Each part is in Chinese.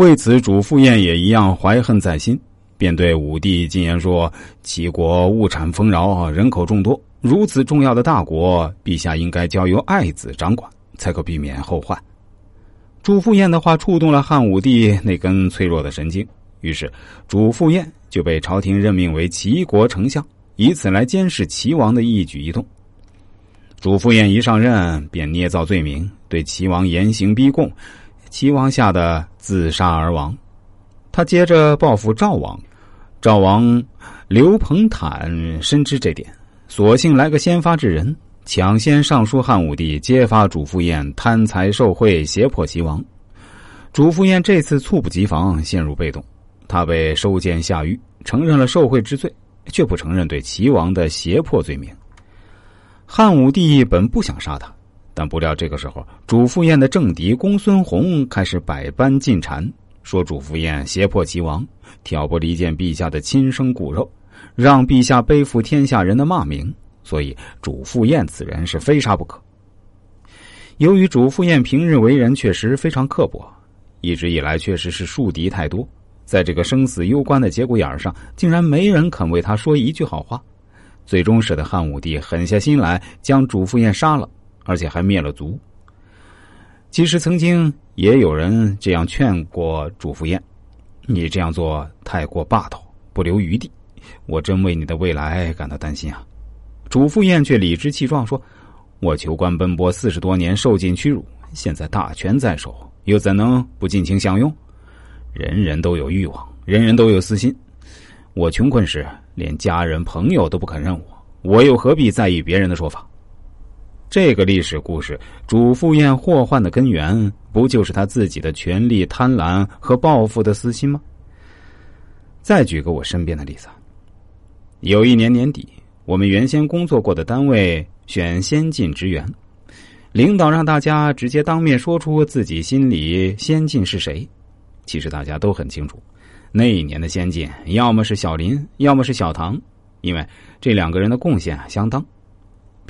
为此，主父偃也一样怀恨在心，便对武帝进言说：“齐国物产丰饶，人口众多，如此重要的大国，陛下应该交由爱子掌管，才可避免后患。”主父偃的话触动了汉武帝那根脆弱的神经，于是主父偃就被朝廷任命为齐国丞相，以此来监视齐王的一举一动。主父偃一上任，便捏造罪名，对齐王严刑逼供。齐王吓得自杀而亡，他接着报复赵王。赵王刘彭坦深知这点，索性来个先发制人，抢先上书汉武帝，揭发主父偃贪财受贿，胁迫齐王。主父偃这次猝不及防，陷入被动，他被收监下狱，承认了受贿之罪，却不承认对齐王的胁迫罪名。汉武帝本不想杀他。但不料这个时候，主父偃的政敌公孙弘开始百般进谗，说主父偃胁迫齐王，挑拨离间陛下的亲生骨肉，让陛下背负天下人的骂名。所以主父偃此人是非杀不可。由于主父偃平日为人确实非常刻薄，一直以来确实是树敌太多，在这个生死攸关的节骨眼上，竟然没人肯为他说一句好话，最终使得汉武帝狠下心来将主父偃杀了。而且还灭了族。其实曾经也有人这样劝过主父偃：“你这样做太过霸道，不留余地，我真为你的未来感到担心啊。”主父偃却理直气壮说：“我求官奔波四十多年，受尽屈辱，现在大权在手，又怎能不尽情享用？人人都有欲望，人人都有私心。我穷困时，连家人朋友都不肯认我，我又何必在意别人的说法？”这个历史故事，主父偃祸患的根源，不就是他自己的权力贪婪和报复的私心吗？再举个我身边的例子。有一年年底，我们原先工作过的单位选先进职员，领导让大家直接当面说出自己心里先进是谁。其实大家都很清楚，那一年的先进，要么是小林，要么是小唐，因为这两个人的贡献相当。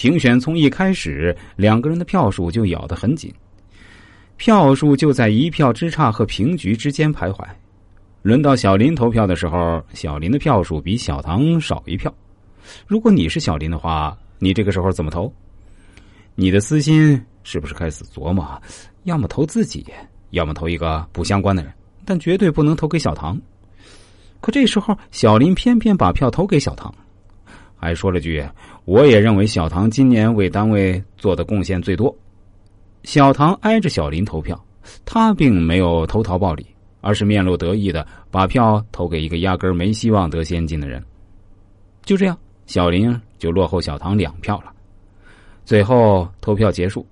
评选从一开始，两个人的票数就咬得很紧，票数就在一票之差和平局之间徘徊。轮到小林投票的时候，小林的票数比小唐少一票。如果你是小林的话，你这个时候怎么投？你的私心是不是开始琢磨？要么投自己，要么投一个不相关的人，但绝对不能投给小唐。可这时候，小林偏偏把票投给小唐。还说了句：“我也认为小唐今年为单位做的贡献最多。”小唐挨着小林投票，他并没有投桃报李，而是面露得意的把票投给一个压根没希望得先进的人。就这样，小林就落后小唐两票了。最后投票结束，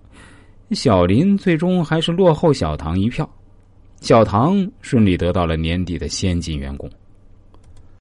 小林最终还是落后小唐一票，小唐顺利得到了年底的先进员工。